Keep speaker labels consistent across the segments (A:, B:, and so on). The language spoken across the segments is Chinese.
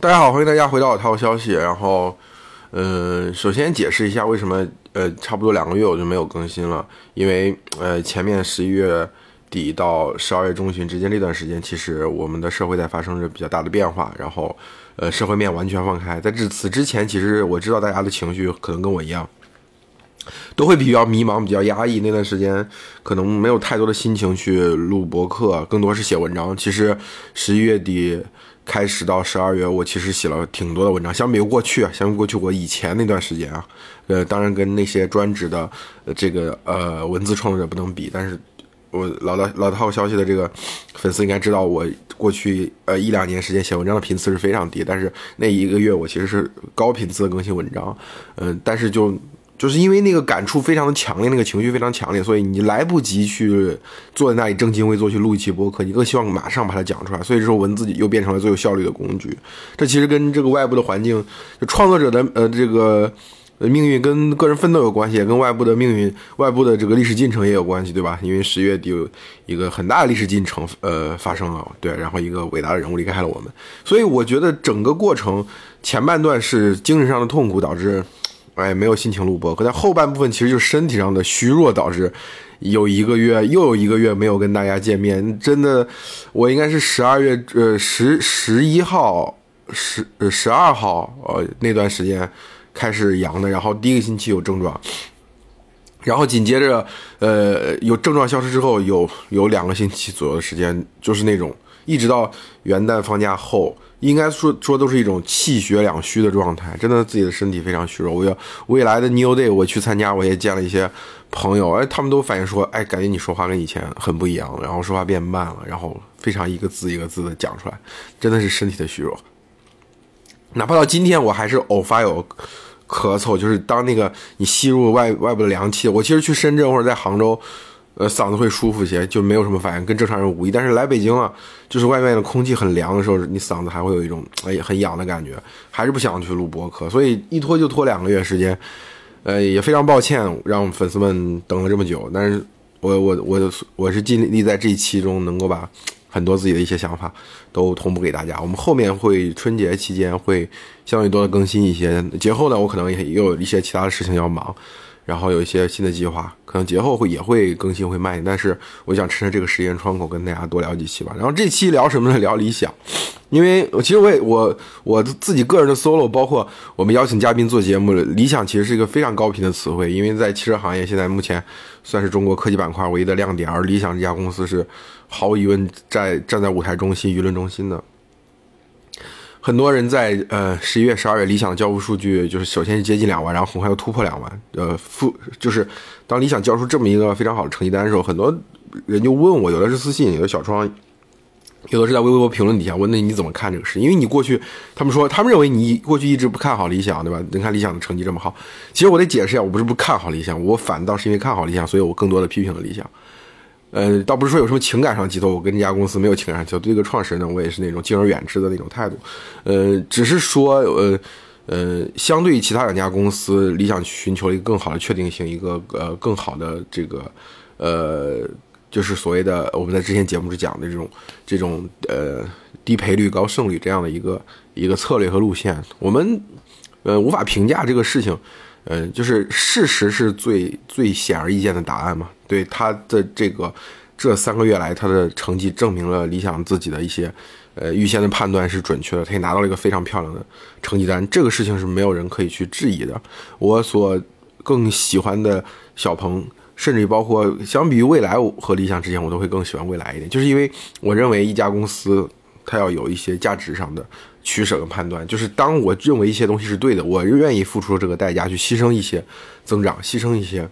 A: 大家好，欢迎大家回到我套消息。然后，呃，首先解释一下为什么呃，差不多两个月我就没有更新了，因为呃，前面十一月底到十二月中旬之间这段时间，其实我们的社会在发生着比较大的变化，然后呃，社会面完全放开。在这此之前，其实我知道大家的情绪可能跟我一样，都会比较迷茫、比较压抑。那段时间可能没有太多的心情去录博客，更多是写文章。其实十一月底。开始到十二月，我其实写了挺多的文章。相比于过去，相比过去我以前那段时间啊，呃，当然跟那些专职的这个呃文字创作者不能比。但是，我老老老套消息的这个粉丝应该知道，我过去呃一两年时间写文章的频次是非常低。但是那一个月我其实是高频次的更新文章，嗯，但是就。就是因为那个感触非常的强烈，那个情绪非常强烈，所以你来不及去坐在那里正襟危坐去录一期播客，你更希望马上把它讲出来。所以这时候文字又变成了最有效率的工具。这其实跟这个外部的环境，就创作者的呃这个命运跟个人奋斗有关系，也跟外部的命运、外部的这个历史进程也有关系，对吧？因为十月底有一个很大的历史进程呃发生了，对，然后一个伟大的人物离开了我们，所以我觉得整个过程前半段是精神上的痛苦导致。哎，没有心情录播，可在后半部分其实就是身体上的虚弱导致有一个月又有一个月没有跟大家见面。真的，我应该是十二月呃十十一号十十二号呃那段时间开始阳的，然后第一个星期有症状，然后紧接着呃有症状消失之后有有两个星期左右的时间就是那种一直到元旦放假后。应该说说都是一种气血两虚的状态，真的自己的身体非常虚弱。我要未来的 New Day 我去参加，我也见了一些朋友，哎，他们都反映说，哎，感觉你说话跟以前很不一样，然后说话变慢了，然后非常一个字一个字的讲出来，真的是身体的虚弱。哪怕到今天，我还是偶发有咳嗽，就是当那个你吸入外外部的凉气，我其实去深圳或者在杭州。呃，嗓子会舒服些，就没有什么反应，跟正常人无异。但是来北京了，就是外面的空气很凉的时候，你嗓子还会有一种哎很痒的感觉，还是不想去录播客，所以一拖就拖两个月时间。呃，也非常抱歉让粉丝们等了这么久，但是我我我我是尽力在这一期中能够把很多自己的一些想法都同步给大家。我们后面会春节期间会相对多的更新一些，节后呢，我可能也也有一些其他的事情要忙。然后有一些新的计划，可能节后会也会更新会慢一点，但是我想趁着这个时间窗口跟大家多聊几期吧。然后这期聊什么呢？聊理想，因为其实我也我我自己个人的 solo，包括我们邀请嘉宾做节目，理想其实是一个非常高频的词汇，因为在汽车行业现在目前算是中国科技板块唯一的亮点，而理想这家公司是毫无疑问在站在舞台中心、舆论中心的。很多人在呃十一月、十二月，理想的交付数据就是首先是接近两万，然后很快又突破两万。呃，负就是当理想交出这么一个非常好的成绩单的时候，很多人就问我，有的是私信，有的小窗，有的是在微博评论底下问，那你怎么看这个事？因为你过去他们说，他们认为你过去一直不看好理想，对吧？你看理想的成绩这么好，其实我得解释一下，我不是不看好理想，我反倒是因为看好理想，所以我更多的批评了理想。呃，倒不是说有什么情感上寄托，我跟这家公司没有情感上寄托，对这个创始人呢，我也是那种敬而远之的那种态度。呃，只是说，呃，呃，相对于其他两家公司，理想寻求了一个更好的确定性，一个呃更好的这个，呃，就是所谓的我们在之前节目是讲的这种这种呃低赔率高胜率这样的一个一个策略和路线，我们呃无法评价这个事情。嗯，就是事实是最最显而易见的答案嘛。对他的这个这三个月来，他的成绩证明了理想自己的一些呃预先的判断是准确的，他也拿到了一个非常漂亮的成绩单。这个事情是没有人可以去质疑的。我所更喜欢的小鹏，甚至于包括相比于未来和理想之间，我都会更喜欢未来一点，就是因为我认为一家公司它要有一些价值上的。取舍跟判断，就是当我认为一些东西是对的，我愿意付出这个代价去牺牲一些增长，牺牲一些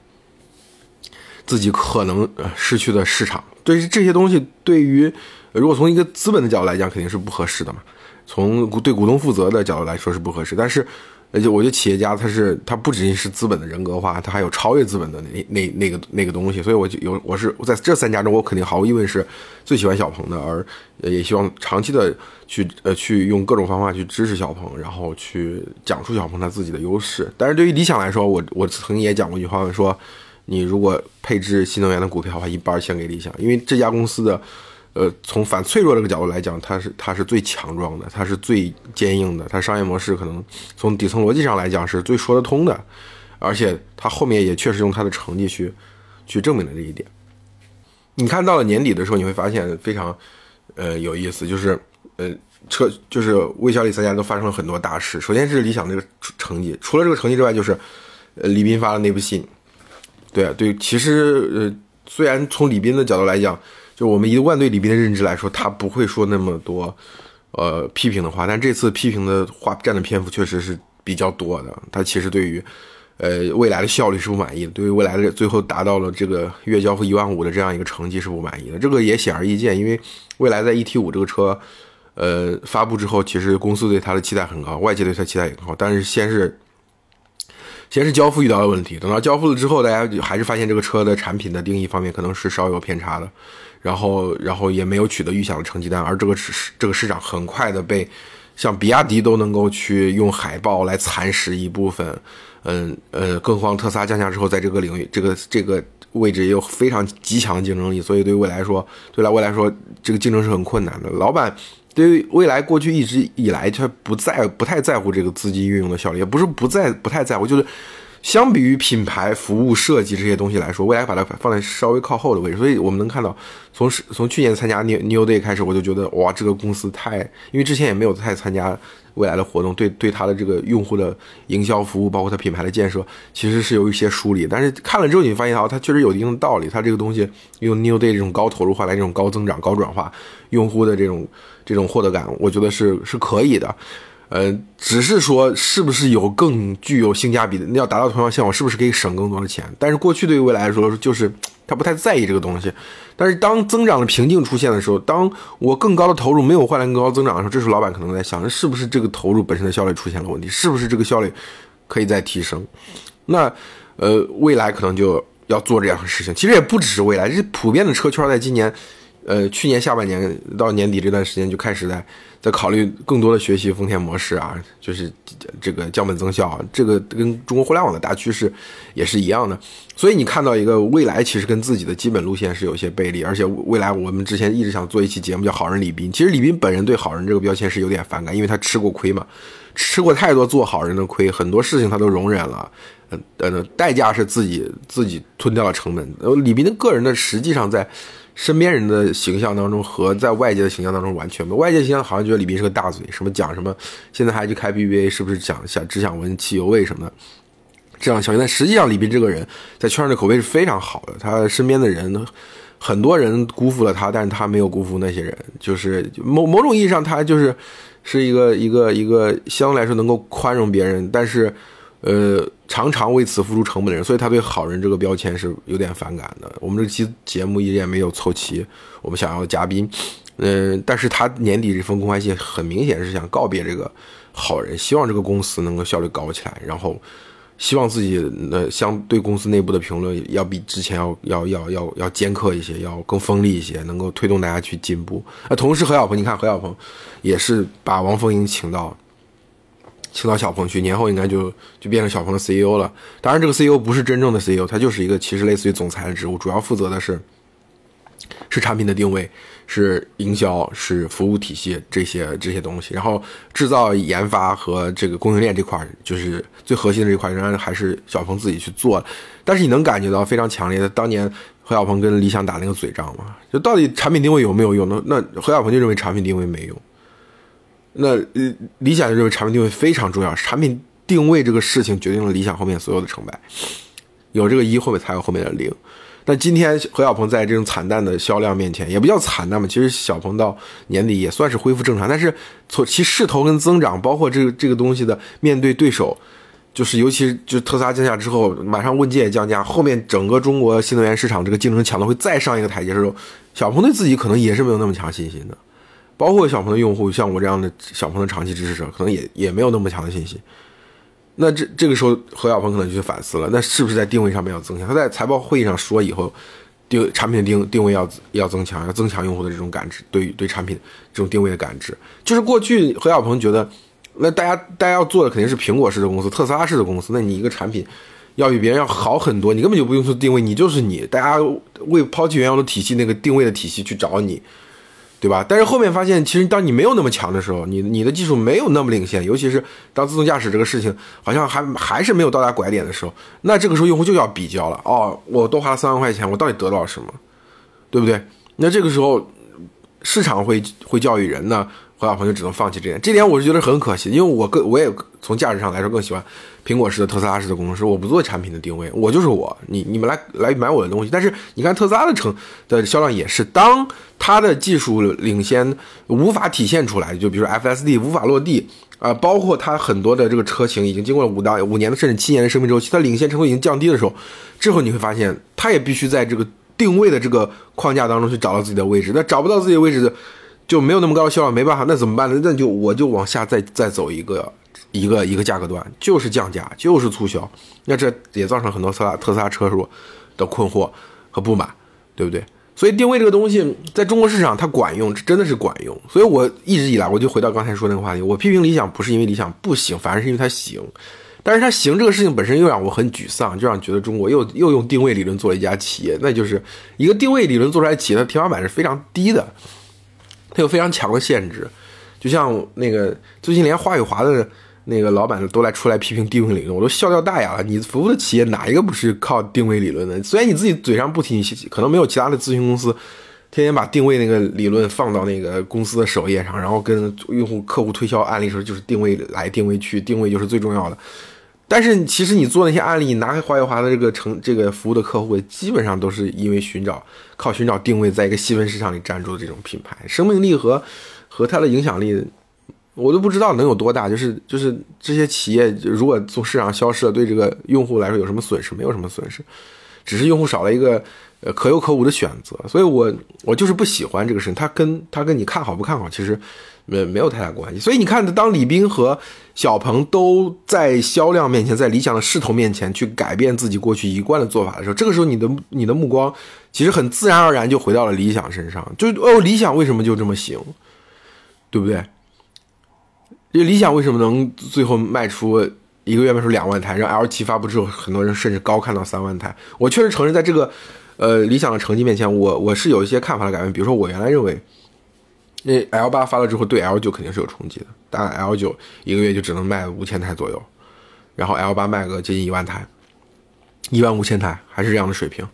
A: 自己可能失去的市场。对于这些东西，对于如果从一个资本的角度来讲，肯定是不合适的嘛。从对股东负责的角度来说是不合适，但是。而且我觉得企业家他是他不仅仅是资本的人格化，他还有超越资本的那那那个那个东西，所以我就有我是在这三家中，我肯定毫无疑问是最喜欢小鹏的，而也希望长期的去呃去用各种方法去支持小鹏，然后去讲出小鹏他自己的优势。但是对于理想来说，我我曾经也讲过一句话，说你如果配置新能源的股票的话，一半先给理想，因为这家公司的呃，从反脆弱这个角度来讲，它是它是最强壮的，它是最坚硬的，它商业模式可能从底层逻辑上来讲是最说得通的，而且它后面也确实用它的成绩去去证明了这一点。你看到了年底的时候，你会发现非常呃有意思，就是呃车就是魏小李三家都发生了很多大事。首先是理想这个成绩，除了这个成绩之外，就是呃李斌发的那部信。对对，其实呃虽然从李斌的角度来讲。就我们一万对李斌的认知来说，他不会说那么多，呃，批评的话。但这次批评的话占的篇幅确实是比较多的。他其实对于，呃，未来的效率是不满意的，对于未来的最后达到了这个月交付一万五的这样一个成绩是不满意的。这个也显而易见，因为未来在 ET 五这个车，呃，发布之后，其实公司对它的期待很高，外界对它期待也很高。但是先是。先是交付遇到了问题，等到交付了之后，大家还是发现这个车的产品的定义方面可能是稍有偏差的，然后，然后也没有取得预想的成绩单，而这个市这个市场很快的被像比亚迪都能够去用海报来蚕食一部分，嗯呃，更何况特斯拉降价之后，在这个领域这个这个位置也有非常极强的竞争力，所以对未来说，对来未来说，这个竞争是很困难的。老板。对于未来过去一直以来，他不在不太在乎这个资金运用的效率，也不是不在不太在乎，就是相比于品牌服务设计这些东西来说，未来把它放在稍微靠后的位置。所以我们能看到，从从去年参加 New New Day 开始，我就觉得哇，这个公司太，因为之前也没有太参加未来的活动，对对它的这个用户的营销服务，包括它品牌的建设，其实是有一些梳理。但是看了之后，你发现啊，它确实有一定的道理。它这个东西用 New Day 这种高投入换来这种高增长、高转化用户的这种。这种获得感，我觉得是是可以的，呃，只是说是不是有更具有性价比的？你要达到同样效果，是不是可以省更多的钱？但是过去对于未来来说，就是他不太在意这个东西。但是当增长的瓶颈出现的时候，当我更高的投入没有换来更高增长的时候，这时候老板可能在想，是不是这个投入本身的效率出现了问题？是不是这个效率可以再提升？那呃，未来可能就要做这样的事情。其实也不只是未来，这普遍的车圈在今年。呃，去年下半年到年底这段时间就开始在在考虑更多的学习丰田模式啊，就是这个降本增效，这个跟中国互联网的大趋势也是一样的。所以你看到一个未来其实跟自己的基本路线是有些背离，而且未来我们之前一直想做一期节目叫好人李斌，其实李斌本人对好人这个标签是有点反感，因为他吃过亏嘛，吃过太多做好人的亏，很多事情他都容忍了，呃呃，代价是自己自己吞掉了成本。李斌的个人的实际上在。身边人的形象当中和在外界的形象当中完全不外界形象好像觉得李斌是个大嘴，什么讲什么，现在还去开 BBA，是不是讲想只想闻汽油味什么的？这样想但实际上李斌这个人在圈上的口碑是非常好的，他身边的人很多人辜负了他，但是他没有辜负那些人，就是某某种意义上他就是是一个一个一个相对来说能够宽容别人，但是。呃，常常为此付出成本的人，所以他对好人这个标签是有点反感的。我们这期节目依然没有凑齐我们想要的嘉宾，嗯，但是他年底这封公开信很明显是想告别这个好人，希望这个公司能够效率高起来，然后希望自己呃相对公司内部的评论要比之前要要要要要尖刻一些，要更锋利一些，能够推动大家去进步。那同时何小鹏，你看何小鹏也是把王凤英请到。请到小鹏去，年后应该就就变成小鹏的 CEO 了。当然，这个 CEO 不是真正的 CEO，他就是一个其实类似于总裁的职务，主要负责的是是产品的定位、是营销、是服务体系这些这些东西。然后制造、研发和这个供应链这块，就是最核心的这块，仍然还是小鹏自己去做。但是你能感觉到非常强烈的，当年何小鹏跟理想打那个嘴仗嘛？就到底产品定位有没有用？那那何小鹏就认为产品定位没用。那呃，理想就认为产品定位非常重要，产品定位这个事情决定了理想后面所有的成败，有这个一后面才有后面的零。那今天何小鹏在这种惨淡的销量面前，也不叫惨淡嘛，其实小鹏到年底也算是恢复正常，但是从其势头跟增长，包括这个这个东西的面对对手，就是尤其就特斯拉降价之后，马上问界也降价，后面整个中国新能源市场这个竞争强度会再上一个台阶的时候，小鹏对自己可能也是没有那么强信心的。包括小鹏的用户，像我这样的小鹏的长期支持者，可能也也没有那么强的信心。那这这个时候，何小鹏可能就去反思了，那是不是在定位上面要增强？他在财报会议上说，以后定产品定定位要要增强，要增强用户的这种感知，对对产品这种定位的感知。就是过去何小鹏觉得，那大家大家要做的肯定是苹果式的公司、特斯拉式的公司，那你一个产品要比别人要好很多，你根本就不用做定位，你就是你，大家为抛弃原有的体系那个定位的体系去找你。对吧？但是后面发现，其实当你没有那么强的时候，你你的技术没有那么领先，尤其是当自动驾驶这个事情好像还还是没有到达拐点的时候，那这个时候用户就要比较了。哦，我多花了三万块钱，我到底得到了什么？对不对？那这个时候市场会会教育人呢？何小鹏就只能放弃这点，这点我是觉得很可惜，因为我更我也从价值上来说更喜欢苹果式的特斯拉式的工程师，我不做产品的定位，我就是我，你你们来来买我的东西。但是你看特斯拉的成的销量也是，当它的技术领先无法体现出来，就比如说 FSD 无法落地啊，包括它很多的这个车型已经经过了五到五年的甚至七年的生命周期，它领先程度已经降低的时候，之后你会发现它也必须在这个定位的这个框架当中去找到自己的位置，那找不到自己的位置的。就没有那么高的销量，没办法，那怎么办呢？那就我就往下再再走一个一个一个价格段，就是降价，就是促销。那这也造成很多特斯拉特斯拉车主的困惑和不满，对不对？所以定位这个东西在中国市场它管用，真的是管用。所以我一直以来我就回到刚才说那个话题，我批评理想不是因为理想不行，反而是因为它行。但是它行这个事情本身又让我很沮丧，就让觉得中国又又用定位理论做了一家企业，那就是一个定位理论做出来企业的天花板是非常低的。它有非常强的限制，就像那个最近连华宇华的那个老板都来出来批评定位理论，我都笑掉大牙了。你服务的企业哪一个不是靠定位理论的？虽然你自己嘴上不提，可能没有其他的咨询公司天天把定位那个理论放到那个公司的首页上，然后跟用户客户推销案例时候就是定位来定位去，定位就是最重要的。但是其实你做那些案例，你拿开华宇华的这个成这个服务的客户，基本上都是因为寻找靠寻找定位，在一个细分市场里站住的这种品牌，生命力和和它的影响力，我都不知道能有多大。就是就是这些企业如果从市场消失了，对这个用户来说有什么损失？没有什么损失，只是用户少了一个呃可有可无的选择。所以我我就是不喜欢这个事情。它跟它跟你看好不看好，其实。没没有太大关系，所以你看，当李斌和小鹏都在销量面前，在理想的势头面前去改变自己过去一贯的做法的时候，这个时候你的你的目光其实很自然而然就回到了理想身上，就哦，理想为什么就这么行，对不对？这理想为什么能最后卖出一个月卖出两万台，让 L 七发布之后，很多人甚至高看到三万台？我确实承认，在这个呃理想的成绩面前，我我是有一些看法的改变，比如说我原来认为。那 L 八发了之后，对 L 九肯定是有冲击的。但 L 九一个月就只能卖五千台左右，然后 L 八卖个接近一万台，一万五千台还是这样的水平。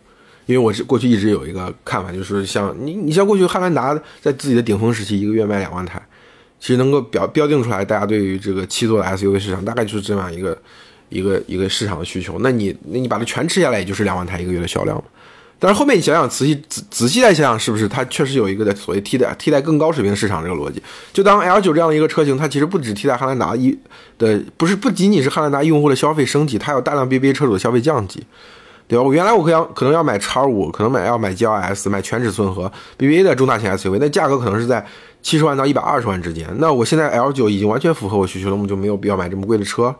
A: 因为我是过去一直有一个看法，就是像你，你像过去汉兰达在自己的顶峰时期，一个月卖两万台，其实能够标标定出来，大家对于这个七座的 SUV 市场大概就是这样一个一个一个市场的需求。那你那你把它全吃下来，也就是两万台一个月的销量。但是后面你想想，仔细仔仔细再想想，是不是它确实有一个的所谓替代替代更高水平市场这个逻辑？就当 L 九这样的一个车型，它其实不止替代汉兰达一的，不是不仅仅是汉兰达用户的消费升级，它有大量 BBA 车主的消费降级，对吧？我原来我可要可能要买叉五，可能买要买 G L S，买全尺寸和 BBA 的中大型 SUV，那价格可能是在七十万到一百二十万之间。那我现在 L 九已经完全符合我需求了，我们就没有必要买这么贵的车，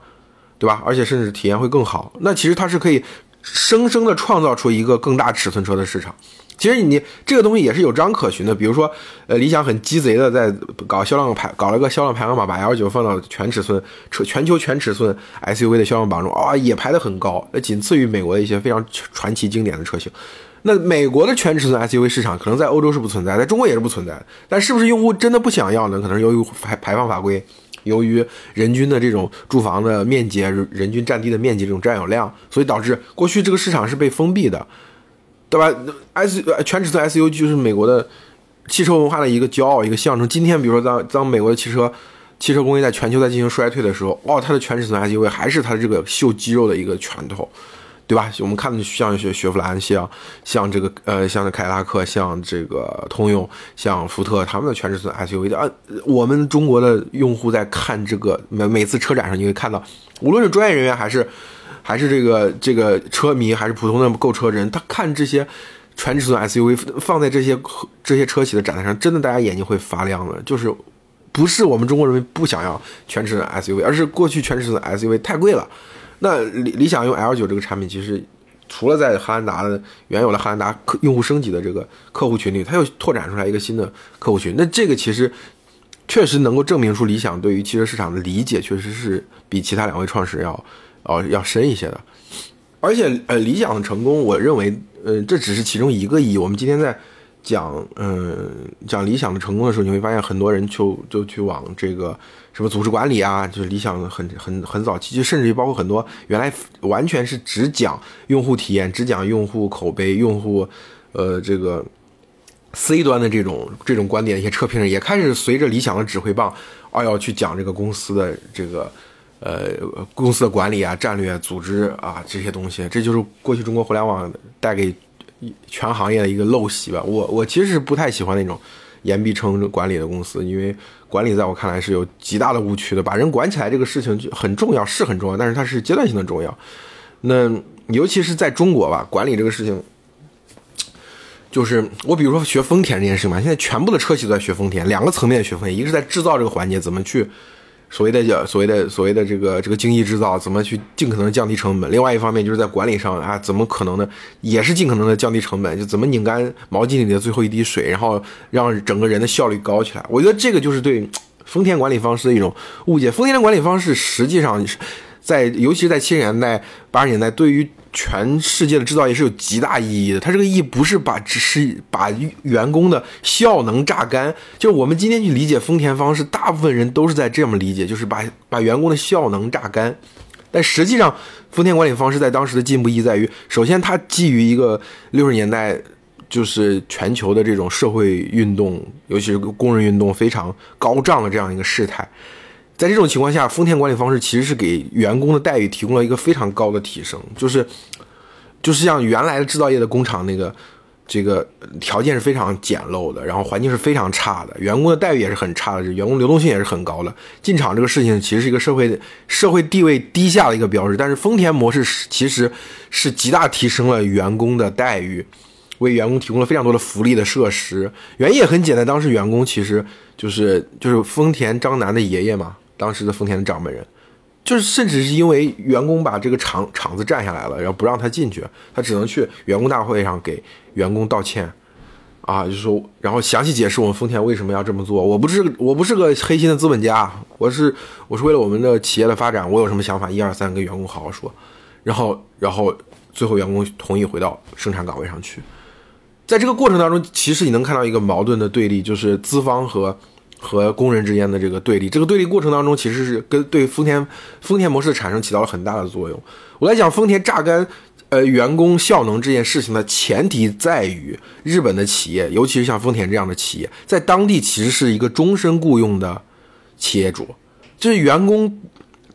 A: 对吧？而且甚至体验会更好。那其实它是可以。生生的创造出一个更大尺寸车的市场，其实你这个东西也是有章可循的。比如说，呃，理想很鸡贼的在搞销量排，搞了个销量排行榜，把 L 九放到全尺寸车全球全尺寸 SUV 的销量榜中，啊，也排得很高，那仅次于美国的一些非常传奇经典的车型。那美国的全尺寸 SUV 市场可能在欧洲是不存在，在中国也是不存在。但是不是用户真的不想要呢？可能由于排排放法规。由于人均的这种住房的面积、人均占地的面积这种占有量，所以导致过去这个市场是被封闭的，对吧？S 全尺寸 SUV 就是美国的汽车文化的一个骄傲、一个象征。今天，比如说当当美国的汽车汽车工业在全球在进行衰退的时候，哦，它的全尺寸 SUV 还是它这个秀肌肉的一个拳头。对吧？我们看的像雪雪佛兰，像像这个呃，像凯迪拉克，像这个通用，像福特，他们的全尺寸 SUV 的啊。我们中国的用户在看这个每每次车展上，你会看到，无论是专业人员还是还是这个这个车迷，还是普通的购车人，他看这些全尺寸 SUV 放在这些这些车企的展台上，真的大家眼睛会发亮的。就是不是我们中国人民不想要全尺寸 SUV，而是过去全尺寸 SUV 太贵了。那理理想用 L 九这个产品，其实除了在汉兰达的原有的汉兰达客用户升级的这个客户群里，它又拓展出来一个新的客户群。那这个其实确实能够证明出理想对于汽车市场的理解，确实是比其他两位创始人要哦要深一些的。而且呃，理想的成功，我认为呃这只是其中一个意义。我们今天在讲嗯讲理想的成功的时候，你会发现很多人就就去往这个什么组织管理啊，就是理想很很很早期，就甚至于包括很多原来完全是只讲用户体验、只讲用户口碑、用户呃这个 C 端的这种这种观点的一些测评人，也开始随着理想的指挥棒，啊要去讲这个公司的这个呃公司的管理啊、战略、组织啊这些东西，这就是过去中国互联网带给。全行业的一个陋习吧，我我其实是不太喜欢那种言必称管理的公司，因为管理在我看来是有极大的误区的。把人管起来这个事情就很重要，是很重要，但是它是阶段性的重要。那尤其是在中国吧，管理这个事情，就是我比如说学丰田这件事情嘛，现在全部的车企都在学丰田，两个层面学丰田，一个是在制造这个环节怎么去。所谓的叫所谓的所谓的这个这个精益制造，怎么去尽可能降低成本？另外一方面就是在管理上啊，怎么可能的也是尽可能的降低成本？就怎么拧干毛巾里的最后一滴水，然后让整个人的效率高起来？我觉得这个就是对丰田管理方式的一种误解。丰田的管理方式实际上是在，尤其是在七十年代、八十年代，对于全世界的制造业是有极大意义的。它这个意义不是把只是把员工的效能榨干，就是我们今天去理解丰田方式，大部分人都是在这么理解，就是把把员工的效能榨干。但实际上，丰田管理方式在当时的进步意义在于，首先它基于一个六十年代就是全球的这种社会运动，尤其是工人运动非常高涨的这样一个事态。在这种情况下，丰田管理方式其实是给员工的待遇提供了一个非常高的提升，就是，就是像原来的制造业的工厂那个，这个条件是非常简陋的，然后环境是非常差的，员工的待遇也是很差的，员工流动性也是很高的。进厂这个事情其实是一个社会社会地位低下的一个标志，但是丰田模式其实是极大提升了员工的待遇，为员工提供了非常多的福利的设施。原因也很简单，当时员工其实就是就是丰田章男的爷爷嘛。当时的丰田的掌门人，就是甚至是因为员工把这个厂厂子占下来了，然后不让他进去，他只能去员工大会上给员工道歉，啊，就说，然后详细解释我们丰田为什么要这么做。我不是我不是个黑心的资本家，我是我是为了我们的企业的发展，我有什么想法，一二三，跟员工好好说。然后然后最后员工同意回到生产岗位上去。在这个过程当中，其实你能看到一个矛盾的对立，就是资方和。和工人之间的这个对立，这个对立过程当中，其实是跟对丰田丰田模式产生起到了很大的作用。我来讲，丰田榨干呃员工效能这件事情的前提在于，日本的企业，尤其是像丰田这样的企业，在当地其实是一个终身雇佣的企业主，就是员工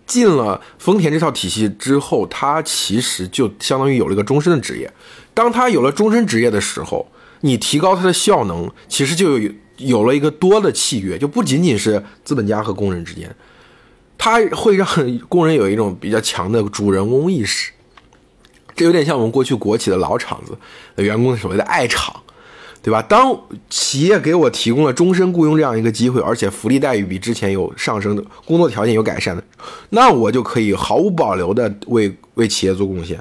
A: 进了丰田这套体系之后，他其实就相当于有了一个终身的职业。当他有了终身职业的时候，你提高他的效能，其实就有。有了一个多的契约，就不仅仅是资本家和工人之间，它会让工人有一种比较强的主人翁意识。这有点像我们过去国企的老厂子员工所谓的爱厂，对吧？当企业给我提供了终身雇佣这样一个机会，而且福利待遇比之前有上升的，工作条件有改善的，那我就可以毫无保留的为为企业做贡献。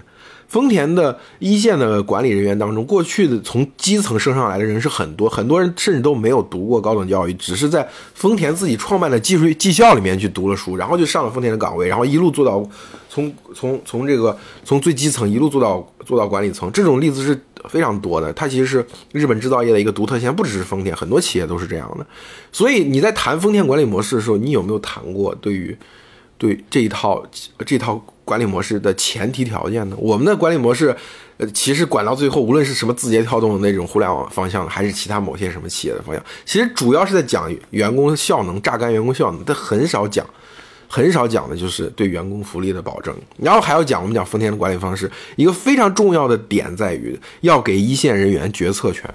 A: 丰田的一线的管理人员当中，过去的从基层升上来的人是很多，很多人甚至都没有读过高等教育，只是在丰田自己创办的技术技校里面去读了书，然后就上了丰田的岗位，然后一路做到从从从这个从最基层一路做到做到管理层，这种例子是非常多的。它其实是日本制造业的一个独特性，不只是丰田，很多企业都是这样的。所以你在谈丰田管理模式的时候，你有没有谈过对于对这一套这套？管理模式的前提条件呢？我们的管理模式，呃，其实管到最后，无论是什么字节跳动的那种互联网方向，还是其他某些什么企业的方向，其实主要是在讲员工效能，榨干员工效能，但很少讲，很少讲的就是对员工福利的保证。然后还要讲，我们讲丰田的管理方式，一个非常重要的点在于要给一线人员决策权，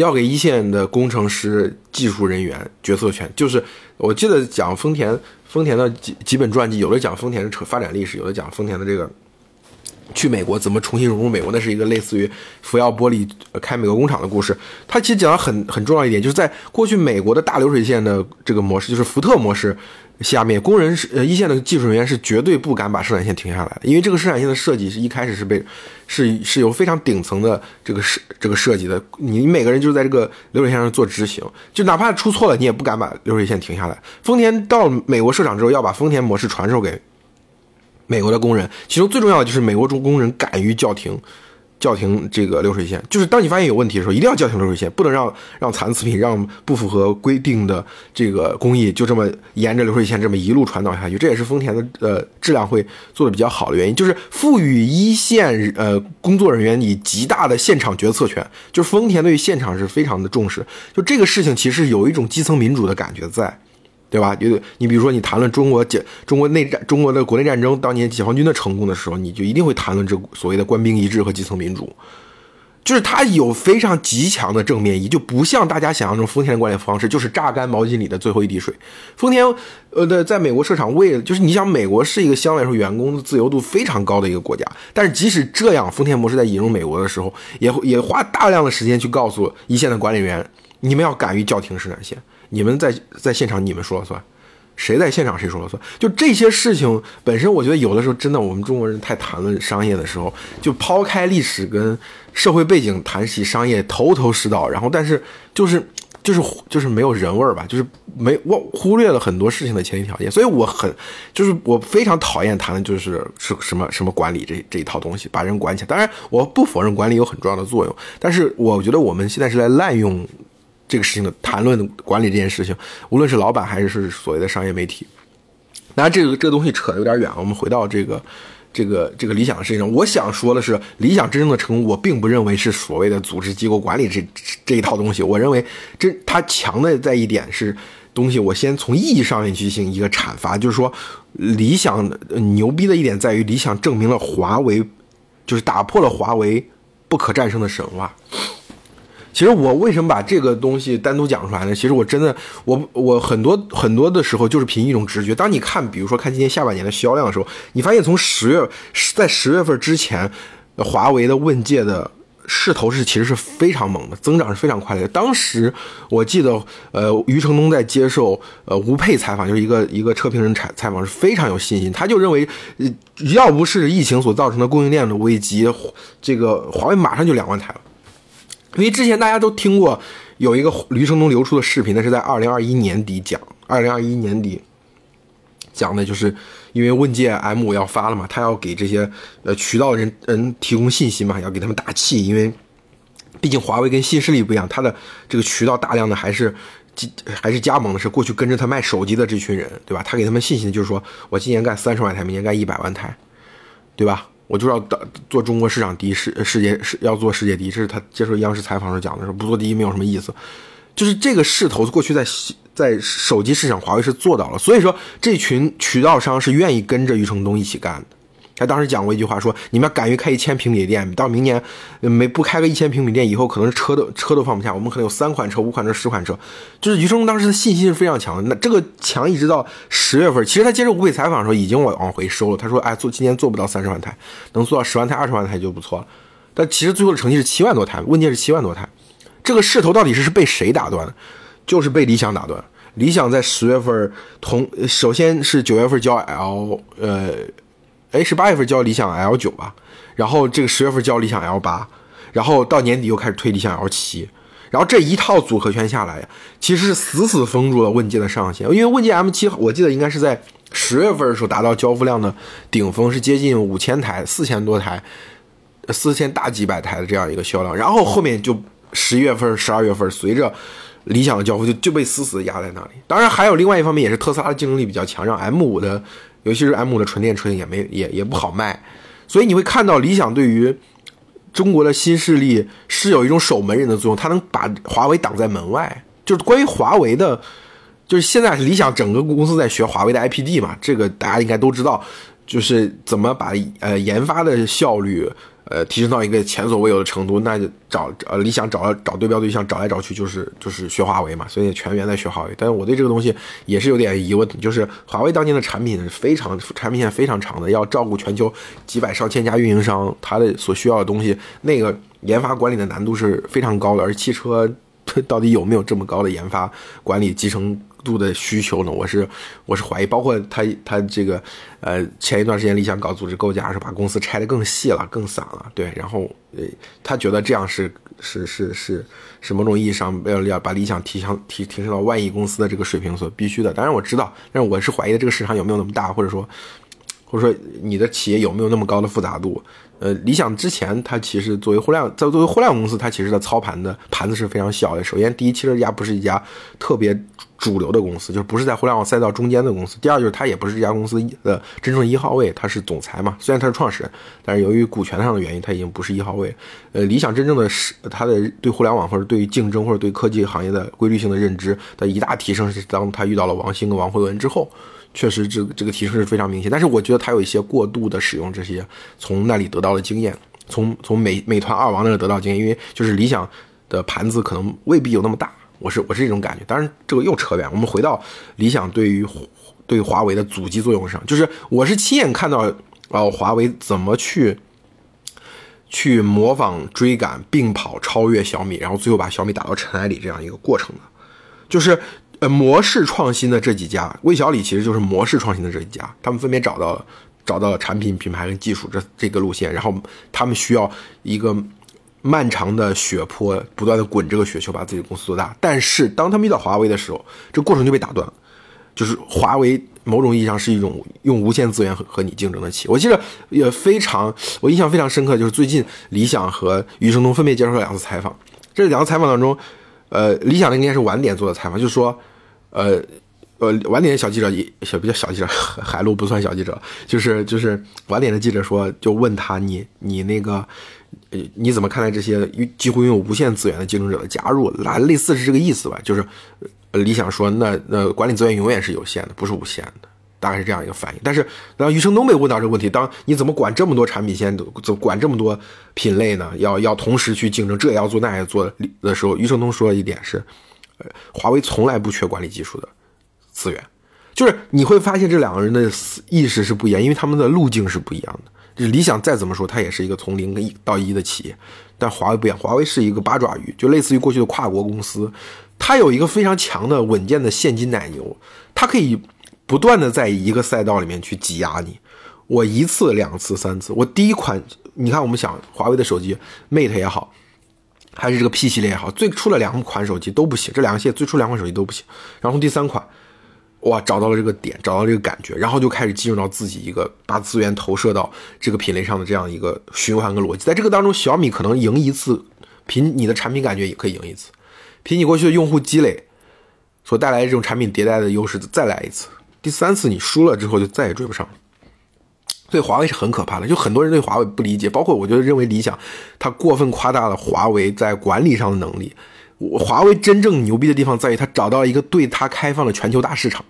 A: 要给一线的工程师、技术人员决策权。就是我记得讲丰田。丰田的几几本传记，有的讲丰田的车发展历史，有的讲丰田的这个去美国怎么重新融入美国，那是一个类似于福耀玻璃开美国工厂的故事。它其实讲的很很重要一点，就是在过去美国的大流水线的这个模式，就是福特模式。下面工人是呃一线的技术人员是绝对不敢把生产线停下来，因为这个生产线的设计是一开始是被是是有非常顶层的这个设这个设计的，你每个人就在这个流水线上做执行，就哪怕出错了，你也不敢把流水线停下来。丰田到美国设厂之后，要把丰田模式传授给美国的工人，其中最重要的就是美国中工人敢于叫停叫停这个流水线，就是当你发现有问题的时候，一定要叫停流水线，不能让让残次品、让不符合规定的这个工艺就这么沿着流水线这么一路传导下去。这也是丰田的呃质量会做的比较好的原因，就是赋予一线呃工作人员以极大的现场决策权，就是丰田对于现场是非常的重视。就这个事情其实有一种基层民主的感觉在。对吧？就你比如说，你谈论中国解中国内战、中国的国内战争当年解放军的成功的时候，你就一定会谈论这所谓的官兵一致和基层民主，就是它有非常极强的正面意义，就不像大家想象中丰田的管理方式，就是榨干毛巾里的最后一滴水。丰田呃的在美国设厂，为了就是你想，美国是一个相对来说员工的自由度非常高的一个国家，但是即使这样，丰田模式在引入美国的时候，也也花大量的时间去告诉一线的管理员，你们要敢于叫停生产线。你们在在现场，你们说了算，谁在现场谁说了算。就这些事情本身，我觉得有的时候真的，我们中国人太谈论商业的时候，就抛开历史跟社会背景谈起商业，头头是道。然后，但是就是就是就是没有人味儿吧，就是没我忽略了很多事情的前提条件。所以我很就是我非常讨厌谈的就是是什么什么管理这这一套东西，把人管起来。当然，我不否认管理有很重要的作用，但是我觉得我们现在是在滥用。这个事情的谈论管理这件事情，无论是老板还是是所谓的商业媒体，那这个这个东西扯得有点远了。我们回到这个这个这个理想的事情上，我想说的是，理想真正的成功，我并不认为是所谓的组织机构管理这这一套东西。我认为这它强的在一点是东西。我先从意义上面去进行一个阐发，就是说，理想牛逼的一点在于，理想证明了华为，就是打破了华为不可战胜的神话。其实我为什么把这个东西单独讲出来呢？其实我真的，我我很多很多的时候就是凭一种直觉。当你看，比如说看今年下半年的销量的时候，你发现从十月在十月份之前，华为的问界的势头是其实是非常猛的，增长是非常快的。当时我记得，呃，余承东在接受呃吴佩采访，就是一个一个车评人采采访是非常有信心，他就认为，要不是疫情所造成的供应链的危机，这个华为马上就两万台了。因为之前大家都听过有一个余承东流出的视频，那是在二零二一年底讲，二零二一年底讲的就是因为问界 M 五要发了嘛，他要给这些呃渠道人人提供信息嘛，要给他们打气，因为毕竟华为跟新势力不一样，他的这个渠道大量的还是还是加盟的，是过去跟着他卖手机的这群人，对吧？他给他们信心就是说我今年干三十万台，明年干一百万台，对吧？我就要做中国市场第一，世世界是要做世界第一。这是他接受央视采访时讲的，说不做第一没有什么意思。就是这个势头，过去在在手机市场，华为是做到了。所以说，这群渠道商是愿意跟着余承东一起干的。他当时讲过一句话，说：“你们要敢于开一千平米的店，到明年没不开个一千平米店，以后可能车都车都放不下。我们可能有三款车、五款车、十款车。”就是余承东当时的信心是非常强的。那这个强一直到十月份，其实他接受吴北采访的时候已经往往回收了。他说：“哎，做今年做不到三十万台，能做到十万台、二十万台就不错了。”但其实最后的成绩是七万多台，问界是七万多台。这个势头到底是是被谁打断的？就是被理想打断。理想在十月份同首先是九月份交 L 呃。哎，是八月份交理想 L 九吧，然后这个十月份交理想 L 八，然后到年底又开始推理想 L 七，然后这一套组合拳下来，其实是死死封住了问界的上限。因为问界 M 七，我记得应该是在十月份的时候达到交付量的顶峰，是接近五千台、四千多台、四千大几百台的这样一个销量。然后后面就十一月份、十二月份，随着理想的交付就就被死死压在那里。当然，还有另外一方面，也是特斯拉的竞争力比较强，让 M 五的。尤其是 M 五的纯电车型也没也也不好卖，所以你会看到理想对于中国的新势力是有一种守门人的作用，它能把华为挡在门外。就是关于华为的，就是现在理想整个公司在学华为的 IPD 嘛，这个大家应该都知道，就是怎么把呃研发的效率。呃，提升到一个前所未有的程度，那就找呃理想找找对标对象，找来找去就是就是学华为嘛，所以全员在学华为。但是我对这个东西也是有点疑问，就是华为当年的产品是非常产品线非常长的，要照顾全球几百上千家运营商，它的所需要的东西，那个研发管理的难度是非常高的。而汽车到底有没有这么高的研发管理集成？度的需求呢？我是我是怀疑，包括他他这个呃前一段时间理想搞组织构架，是把公司拆得更细了、更散了，对，然后呃他觉得这样是是是是是某种意义上要要把理想提升提提升到万亿公司的这个水平所必须的。当然我知道，但是我是怀疑这个市场有没有那么大，或者说或者说你的企业有没有那么高的复杂度？呃，理想之前它其实作为互联网，在作为互联网公司，它其实的操盘的盘子是非常小的。首先，第一，其实这家不是一家特别主流的公司，就是不是在互联网赛道中间的公司。第二，就是它也不是这家公司的真正一号位，它是总裁嘛。虽然他是创始人，但是由于股权上的原因，他已经不是一号位。呃，理想真正的是它的对互联网或者对于竞争或者对科技行业的规律性的认知的一大提升，是当他遇到了王兴跟王慧文之后。确实，这这个提升是非常明显，但是我觉得他有一些过度的使用这些从那里得到的经验，从从美美团二王那里得到经验，因为就是理想的盘子可能未必有那么大，我是我是这种感觉。当然，这个又扯远，我们回到理想对于对华为的阻击作用上，就是我是亲眼看到哦，华为怎么去去模仿、追赶、并跑、超越小米，然后最后把小米打到尘埃里这样一个过程的，就是。呃，模式创新的这几家，魏小李其实就是模式创新的这几家，他们分别找到了找到了产品、品牌跟技术这这个路线，然后他们需要一个漫长的血泊，不断的滚这个雪球，把自己的公司做大。但是当他们遇到华为的时候，这过程就被打断了。就是华为某种意义上是一种用无限资源和和你竞争的企业。我记得也非常，我印象非常深刻，就是最近理想和余承东分别接受了两次采访。这两次采访当中，呃，理想的应该是晚点做的采访，就是说。呃，呃，晚点的小记者也小比较小记者，海路不算小记者，就是就是晚点的记者说，就问他你你那个，呃，你怎么看待这些几乎拥有无限资源的竞争者的加入？那类似是这个意思吧？就是呃理想说，那那管理资源永远是有限的，不是无限的，大概是这样一个反应。但是然后余承东被问到这个问题，当你怎么管这么多产品线，怎管这么多品类呢？要要同时去竞争，这也要做，那也要做的时候，余承东说了一点是。呃华为从来不缺管理技术的资源，就是你会发现这两个人的意识是不一样，因为他们的路径是不一样的。就理想再怎么说，它也是一个从零到一的企业，但华为不一样，华为是一个八爪鱼，就类似于过去的跨国公司，它有一个非常强的稳健的现金奶牛，它可以不断的在一个赛道里面去挤压你。我一次、两次、三次，我第一款，你看我们想华为的手机，Mate 也好。还是这个 P 系列也好，最初的两款手机都不行，这两个系列最初两款手机都不行。然后第三款，哇，找到了这个点，找到这个感觉，然后就开始进入到自己一个把资源投射到这个品类上的这样一个循环跟逻辑。在这个当中，小米可能赢一次，凭你的产品感觉也可以赢一次，凭你过去的用户积累所带来的这种产品迭代的优势再来一次。第三次你输了之后，就再也追不上了。所以华为是很可怕的，就很多人对华为不理解，包括我觉得认为理想，它过分夸大了华为在管理上的能力。华为真正牛逼的地方在于，它找到一个对它开放的全球大市场。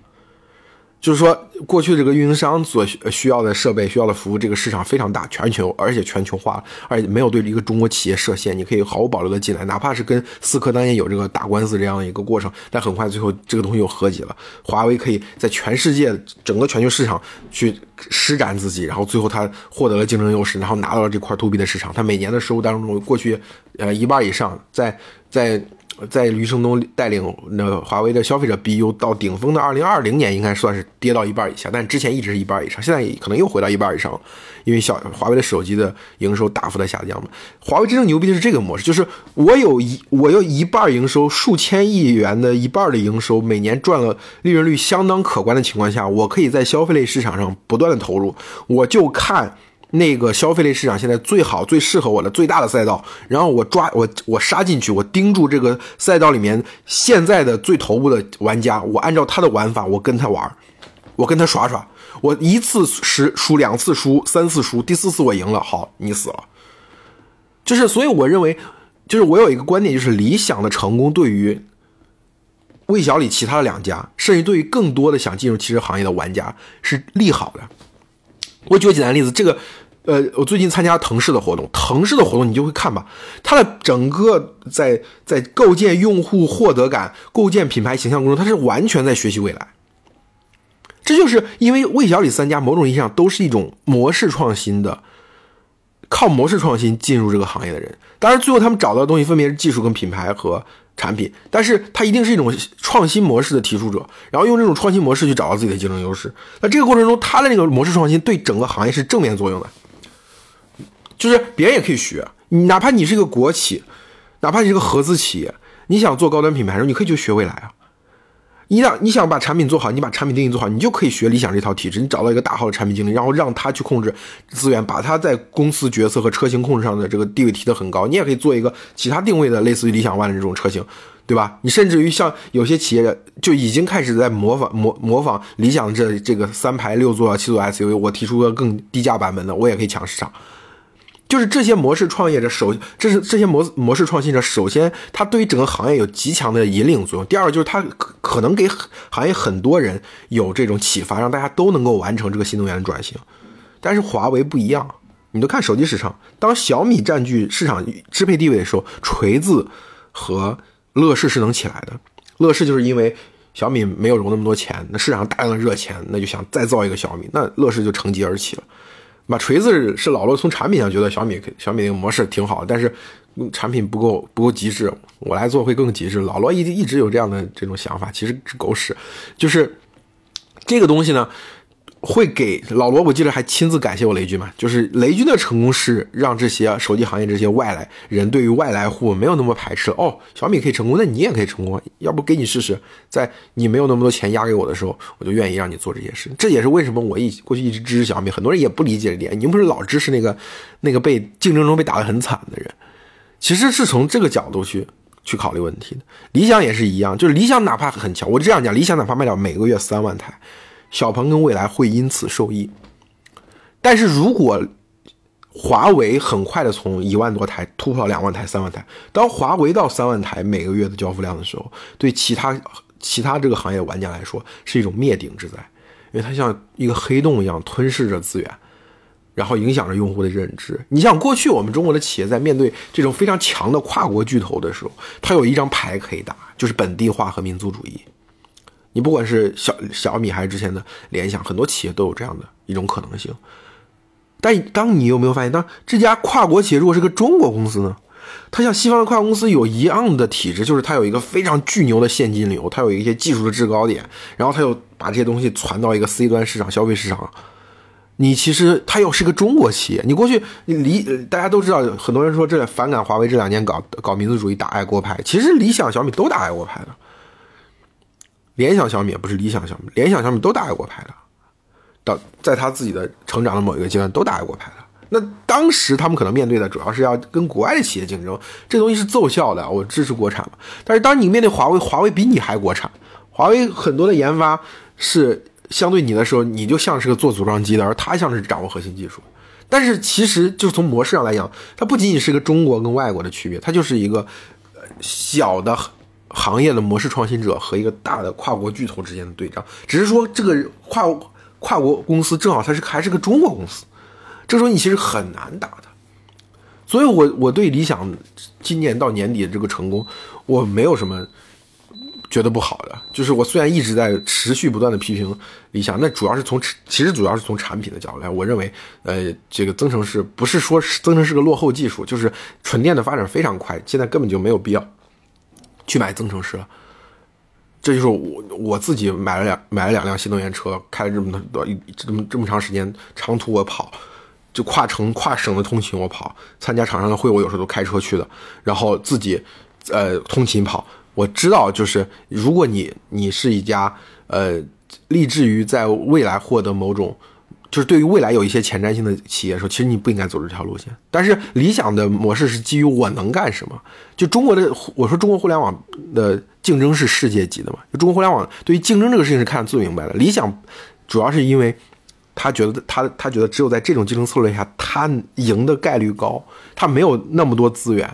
A: 就是说，过去这个运营商所需要的设备、需要的服务，这个市场非常大，全球，而且全球化，而且没有对一个中国企业设限，你可以毫无保留的进来，哪怕是跟思科当年有这个打官司这样的一个过程，但很快最后这个东西又和解了，华为可以在全世界整个全球市场去施展自己，然后最后他获得了竞争优势，然后拿到了这块 to B 的市场，他每年的收入当中，过去呃一半以上在在。在余承东带领那华为的消费者 BU 到顶峰的二零二零年，应该算是跌到一半以下，但之前一直是一半以上，现在可能又回到一半以上，因为小华为的手机的营收大幅的下降嘛。华为真正牛逼的是这个模式，就是我有一我有一半营收，数千亿元的一半的营收，每年赚了利润率相当可观的情况下，我可以在消费类市场上不断的投入，我就看。那个消费类市场现在最好、最适合我的最大的赛道，然后我抓我我杀进去，我盯住这个赛道里面现在的最头部的玩家，我按照他的玩法，我跟他玩，我跟他耍耍，我一次输输两次输三次输，第四次我赢了，好，你死了。就是所以我认为，就是我有一个观点，就是理想的成功对于魏小李其他的两家，甚至对于更多的想进入汽车行业的玩家是利好的。我举个简单例子，这个，呃，我最近参加腾势的活动，腾势的活动你就会看吧，它的整个在在构建用户获得感、构建品牌形象过程中，它是完全在学习未来。这就是因为魏小李三家某种意义上都是一种模式创新的，靠模式创新进入这个行业的人。当然，最后他们找到的东西分别是技术跟品牌和。产品，但是它一定是一种创新模式的提出者，然后用这种创新模式去找到自己的竞争优势。那这个过程中，它的那个模式创新对整个行业是正面作用的，就是别人也可以学，你哪怕你是一个国企，哪怕你是个合资企业，你想做高端品牌的时候，你可以去学未来啊。一让你想把产品做好，你把产品定义做好，你就可以学理想这套体制。你找到一个大号的产品经理，然后让他去控制资源，把他在公司决策和车型控制上的这个地位提得很高。你也可以做一个其他定位的，类似于理想 ONE 的这种车型，对吧？你甚至于像有些企业就已经开始在模仿模模仿理想这这个三排六座七座 SUV，我提出个更低价版本的，我也可以抢市场。就是这些模式创业者首，这是这些模模式创新者，首先他对于整个行业有极强的引领作用。第二就是他可可能给行业很多人有这种启发，让大家都能够完成这个新能源的转型。但是华为不一样，你都看手机市场，当小米占据市场支配地位的时候，锤子和乐视是能起来的。乐视就是因为小米没有融那么多钱，那市场上大量的热钱，那就想再造一个小米，那乐视就乘机而起了。把锤子是老罗从产品上觉得小米小米那个模式挺好，但是产品不够不够极致，我来做会更极致。老罗一一直有这样的这种想法，其实是狗屎。就是这个东西呢。会给老罗，我记得还亲自感谢我雷军嘛，就是雷军的成功是让这些手机行业这些外来人对于外来户没有那么排斥哦，小米可以成功，那你也可以成功，要不给你试试，在你没有那么多钱压给我的时候，我就愿意让你做这些事。这也是为什么我一过去一直支持小米，很多人也不理解这点，你不是老支持那个那个被竞争中被打得很惨的人，其实是从这个角度去去考虑问题的。理想也是一样，就是理想哪怕很强，我这样讲，理想哪怕卖掉每个月三万台。小鹏跟蔚来会因此受益，但是如果华为很快的从一万多台突破到两万台、三万台，当华为到三万台每个月的交付量的时候，对其他其他这个行业玩家来说是一种灭顶之灾，因为它像一个黑洞一样吞噬着资源，然后影响着用户的认知。你像过去我们中国的企业在面对这种非常强的跨国巨头的时候，它有一张牌可以打，就是本地化和民族主义。你不管是小小米还是之前的联想，很多企业都有这样的一种可能性。但当你有没有发现，当这家跨国企业如果是个中国公司呢？它像西方的跨国公司有一样的体制，就是它有一个非常巨牛的现金流，它有一些技术的制高点，然后它又把这些东西传到一个 C 端市场、消费市场。你其实它又是个中国企业，你过去你理大家都知道，很多人说这反感华为这两年搞搞民族主义、打爱国牌，其实理想、小米都打爱国牌的。联想、小米也不是理想、小米，联想、小米都打爱国牌的，到在他自己的成长的某一个阶段都打爱国牌的。那当时他们可能面对的主要是要跟国外的企业竞争，这东西是奏效的，我支持国产嘛。但是当你面对华为，华为比你还国产，华为很多的研发是相对你的时候，你就像是个做组装机的，而他像是掌握核心技术。但是其实就是从模式上来讲，它不仅仅是个中国跟外国的区别，它就是一个小的。行业的模式创新者和一个大的跨国巨头之间的对仗，只是说这个跨跨国公司正好它是还是个中国公司，这时候你其实很难打的。所以，我我对理想今年到年底的这个成功，我没有什么觉得不好的。就是我虽然一直在持续不断的批评理想，那主要是从其实主要是从产品的角度来，我认为，呃，这个增程式不是说增程是个落后技术，就是纯电的发展非常快，现在根本就没有必要。去买增程式了，这就是我我自己买了两买了两辆新能源车，开了这么多这么这么长时间长途我跑，就跨城跨省的通勤我跑，参加厂商的会我有时候都开车去的，然后自己呃通勤跑，我知道就是如果你你是一家呃立志于在未来获得某种。就是对于未来有一些前瞻性的企业说，其实你不应该走这条路线。但是理想的模式是基于我能干什么。就中国的，我说中国互联网的竞争是世界级的嘛。就中国互联网对于竞争这个事情是看得最明白的。理想主要是因为他觉得他他觉得只有在这种竞争策略下，他赢的概率高。他没有那么多资源，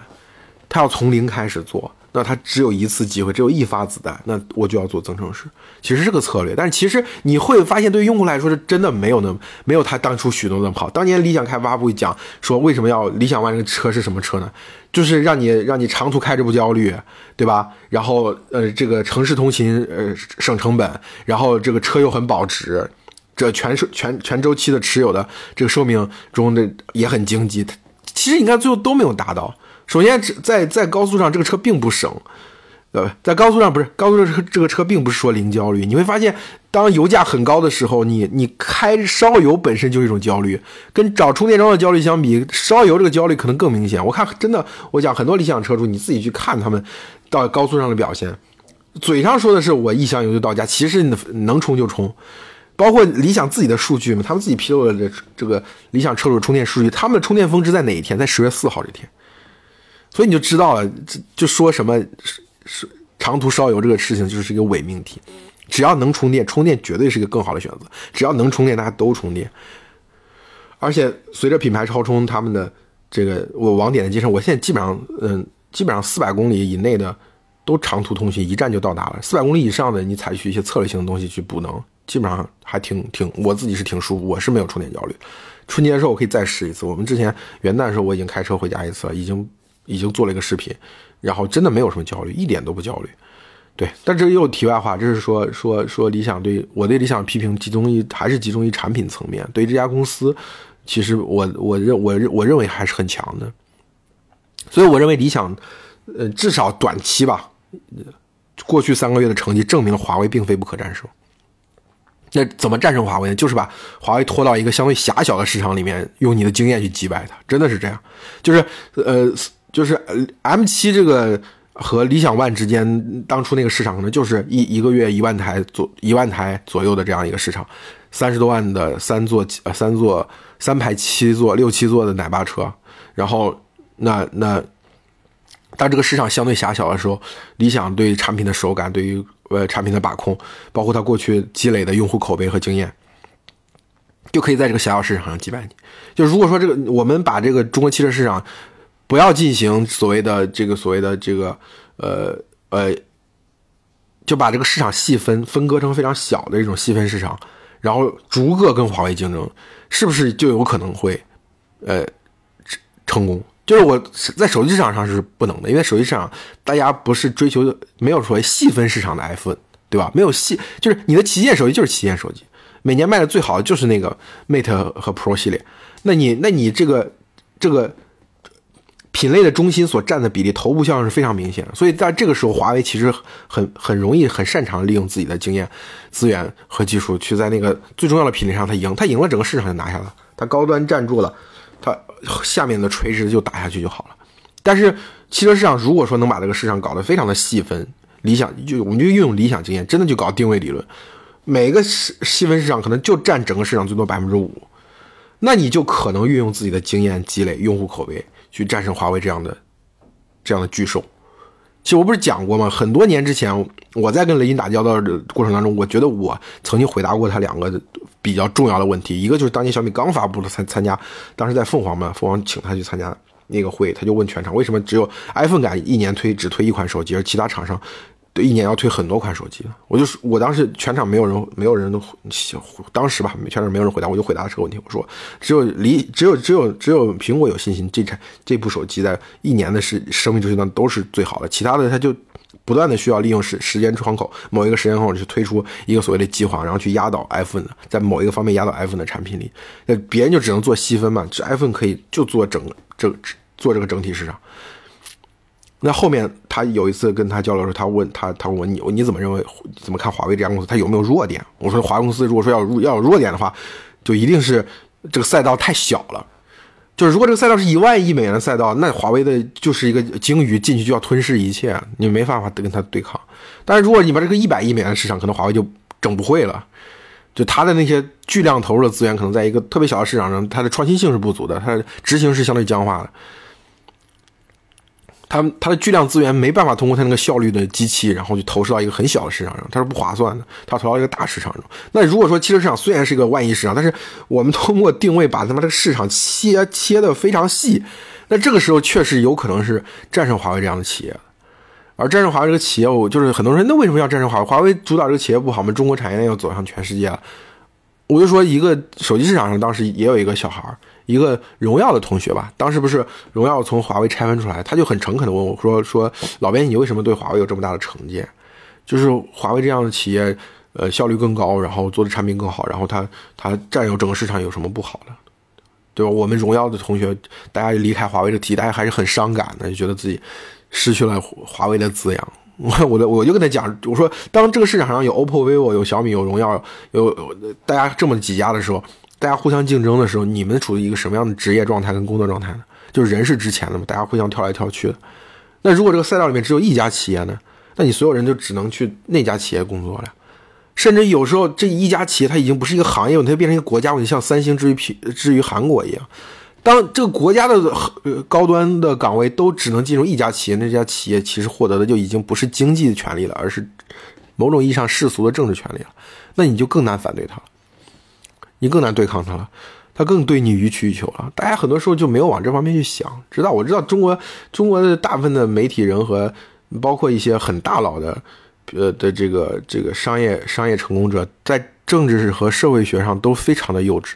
A: 他要从零开始做。那他只有一次机会，只有一发子弹，那我就要做增程式。其实是个策略，但是其实你会发现，对于用户来说是真的没有那么没有他当初许诺那么好。当年理想开发布会讲说，为什么要理想 ONE 这个车是什么车呢？就是让你让你长途开着不焦虑，对吧？然后呃，这个城市通勤呃省成本，然后这个车又很保值，这全寿全全周期的持有的这个寿命中的也很经济。其实你看最后都没有达到。首先，在在高速上，这个车并不省，呃，在高速上不是高速上这个车并不是说零焦虑。你会发现，当油价很高的时候，你你开烧油本身就是一种焦虑，跟找充电桩的焦虑相比，烧油这个焦虑可能更明显。我看真的，我讲很多理想车主，你自己去看他们到高速上的表现，
B: 嘴上说的是我一箱油就到家，其实能充就充。包括理想自己的数据嘛，他们自己披露了这这个理想车主充电数据，他们的充电峰值在哪一天？在十月四号这天。所以你就知道了，就说什么是是长途烧油这个事情就是一个伪命题。只要能充电，充电绝对是一个更好的选择。只要能充电，大家都充电。而且随着品牌超充，他们的这个我网点的接上，我现在基本上嗯，基本上四百公里以内的都长途通信，一站就到达了。四百公里以上的，你采取一些策略性的东西去补能。基本上还挺挺，我自己是挺舒服，我是没有充电焦虑。春节的时候我可以再试一次。我们之前元旦的时候我已经开车回家一次了，已经已经做了一个视频，然后真的没有什么焦虑，一点都不焦虑。对，但这又题外话，这是说说说理想对我对理想批评集中于还是集中于产品层面。对这家公司，其实我我认我我认为还是很强的。所以我认为理想，呃，至少短期吧，过去三个月的成绩证明了华为并非不可战胜。那怎么战胜华为呢？就是把华为拖到一个相对狭小的市场里面，用你的经验去击败它，真的是这样。就是呃，就是 M 七这个和理想 ONE 之间，当初那个市场可能就是一一个月一万台左一万台左右的这样一个市场，三十多万的三座呃三座三排七座六七座的奶爸车，然后那那当这个市场相对狭小的时候，理想对产品的手感对于。呃，产品的把控，包括它过去积累的用户口碑和经验，就可以在这个狭小市场上击败你。就如果说这个，我们把这个中国汽车市场不要进行所谓的这个所谓的这个呃呃，就把这个市场细分分割成非常小的这种细分市场，然后逐个跟华为竞争，是不是就有可能会呃成功？就是我在手机市场上是不能的，因为手机市场大家不是追求没有所谓细分市场的 iPhone，对吧？没有细，就是你的旗舰手机就是旗舰手机，每年卖的最好的就是那个 Mate 和 Pro 系列。那你那你这个这个品类的中心所占的比例，头部效应是非常明显的。所以在这个时候，华为其实很很容易、很擅长利用自己的经验、资源和技术，去在那个最重要的品类上它赢，它赢了整个市场就拿下了，它高端站住了。它下面的垂直就打下去就好了，但是汽车市场如果说能把这个市场搞得非常的细分，理想就我们就运用理想经验，真的就搞定位理论，每个细细分市场可能就占整个市场最多百分之五，那你就可能运用自己的经验积累、用户口碑去战胜华为这样的这样的巨兽。其实我不是讲过吗？很多年之前，我在跟雷军打交道的过程当中，我觉得我曾经回答过他两个比较重要的问题。一个就是当年小米刚发布了参参加，当时在凤凰嘛，凤凰请他去参加那个会，他就问全场为什么只有 iPhone 敢一年推只推一款手机，而其他厂商。对，一年要推很多款手机我就是，我当时全场没有人，没有人都，当时吧，全场没有人回答，我就回答了这个问题。我说，只有离，只有只有只有苹果有信心，这台这部手机在一年的时生命周期段都是最好的，其他的它就不断的需要利用时时间窗口，某一个时间窗口去推出一个所谓的计划，然后去压倒 iPhone 的，在某一个方面压倒 iPhone 的产品力。那别人就只能做细分嘛，这 iPhone 可以就做整个这做这个整体市场。那后面他有一次跟他交流的时候，他问他，他问我你你怎么认为怎么看华为这家公司？他有没有弱点？我说华为公司如果说要要有弱点的话，就一定是这个赛道太小了。就是如果这个赛道是一万亿美元的赛道，那华为的就是一个鲸鱼进去就要吞噬一切，你没办法跟他对抗。但是如果你把这个一百亿美元的市场，可能华为就整不会了。就他的那些巨量投入的资源，可能在一个特别小的市场上，它的创新性是不足的，它的执行是相对僵化的。它它的巨量资源没办法通过它那个效率的机器，然后去投射到一个很小的市场上，它是不划算的。它投到一个大市场中。那如果说汽车市场虽然是一个万亿市场，但是我们通过定位把他妈这个市场切切的非常细，那这个时候确实有可能是战胜华为这样的企业。而战胜华为这个企业，我就是很多人那为什么要战胜华为？华为主导这个企业不好吗？中国产业链要走向全世界。我就说一个手机市场上，当时也有一个小孩。一个荣耀的同学吧，当时不是荣耀从华为拆分出来，他就很诚恳的问我说：“说老编，你为什么对华为有这么大的成见？就是华为这样的企业，呃，效率更高，然后做的产品更好，然后他他占有整个市场有什么不好的？对吧？我们荣耀的同学，大家离开华为的题，大家还是很伤感的，就觉得自己失去了华为的滋养。我 我的我就跟他讲，我说当这个市场上有 OPPO、vivo、有小米、有荣耀、有大家这么几家的时候。”大家互相竞争的时候，你们处于一个什么样的职业状态跟工作状态呢？就是人是值钱的嘛，大家互相跳来跳去的。那如果这个赛道里面只有一家企业呢？那你所有人就只能去那家企业工作了。甚至有时候这一家企业它已经不是一个行业，它就变成一个国家我就，像三星至于皮至于韩国一样。当这个国家的呃高端的岗位都只能进入一家企业，那家企业其实获得的就已经不是经济的权利了，而是某种意义上世俗的政治权利了。那你就更难反对他了，你更难对抗他了，他更对你予取予求了。大家很多时候就没有往这方面去想。知道我知道中国中国的大部分的媒体人和包括一些很大佬的。呃的这个这个商业商业成功者，在政治和社会学上都非常的幼稚，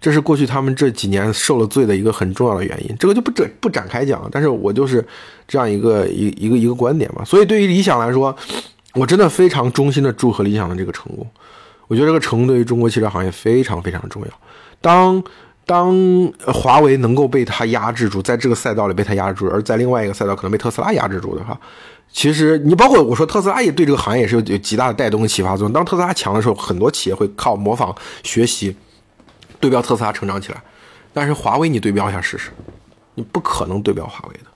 B: 这是过去他们这几年受了罪的一个很重要的原因。这个就不展不展开讲了，但是我就是这样一个一一个一个观点嘛。所以对于理想来说，我真的非常衷心的祝贺理想的这个成功。我觉得这个成功对于中国汽车行业非常非常重要。当当华为能够被它压制住，在这个赛道里被它压制住，而在另外一个赛道可能被特斯拉压制住的话。其实你包括我说特斯拉也对这个行业也是有有极大的带动和启发作用。当特斯拉强的时候，很多企业会靠模仿学习，对标特斯拉成长起来。但是华为你对标一下试试，你不可能对标华为的。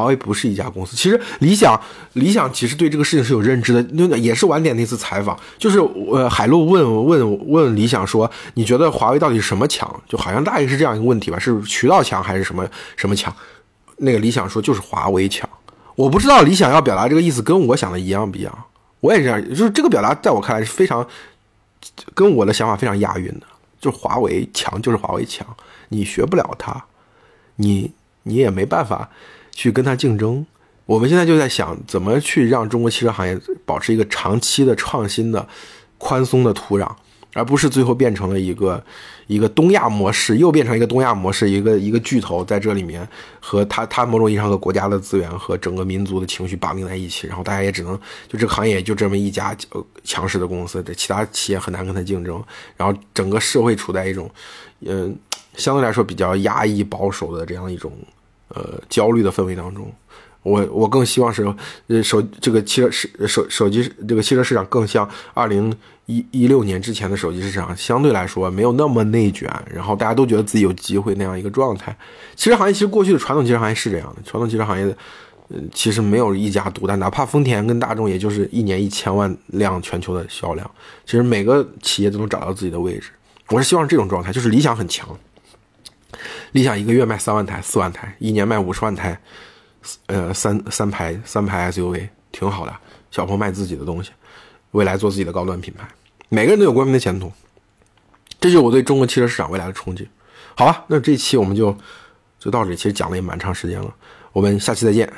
B: 华为不是一家公司。其实理想理想其实对这个事情是有认知的。那也是晚点那次采访，就是呃海路问问问理想说，你觉得华为到底什么强？就好像大概是这样一个问题吧，是渠道强还是什么什么强？那个理想说就是华为强。我不知道理想要表达这个意思跟我想的一样不一样，我也是这样，就是这个表达在我看来是非常跟我的想法非常押韵的，就是华为强就是华为强，你学不了它，你你也没办法去跟它竞争。我们现在就在想怎么去让中国汽车行业保持一个长期的创新的宽松的土壤。而不是最后变成了一个一个东亚模式，又变成一个东亚模式，一个一个巨头在这里面和他他某种意义上和国家的资源和整个民族的情绪绑定在一起，然后大家也只能就这个行业就这么一家强势的公司，对其他企业很难跟他竞争，然后整个社会处在一种嗯相对来说比较压抑保守的这样一种呃焦虑的氛围当中。我我更希望是，呃手这个汽车市手手机这个汽车市场更像二零一一六年之前的手机市场，相对来说没有那么内卷，然后大家都觉得自己有机会那样一个状态。汽车行业其实过去的传统汽车行业是这样的，传统汽车行业，嗯其实没有一家独大，哪怕丰田跟大众，也就是一年一千万辆全球的销量，其实每个企业都能找到自己的位置。我是希望这种状态，就是理想很强，理想一个月卖三万台、四万台，一年卖五十万台。呃，三三排三排 SUV 挺好的，小鹏卖自己的东西，未来做自己的高端品牌，每个人都有光明的前途，这就是我对中国汽车市场未来的憧憬。好吧，那这期我们就就到这里，其实讲了也蛮长时间了，我们下期再见。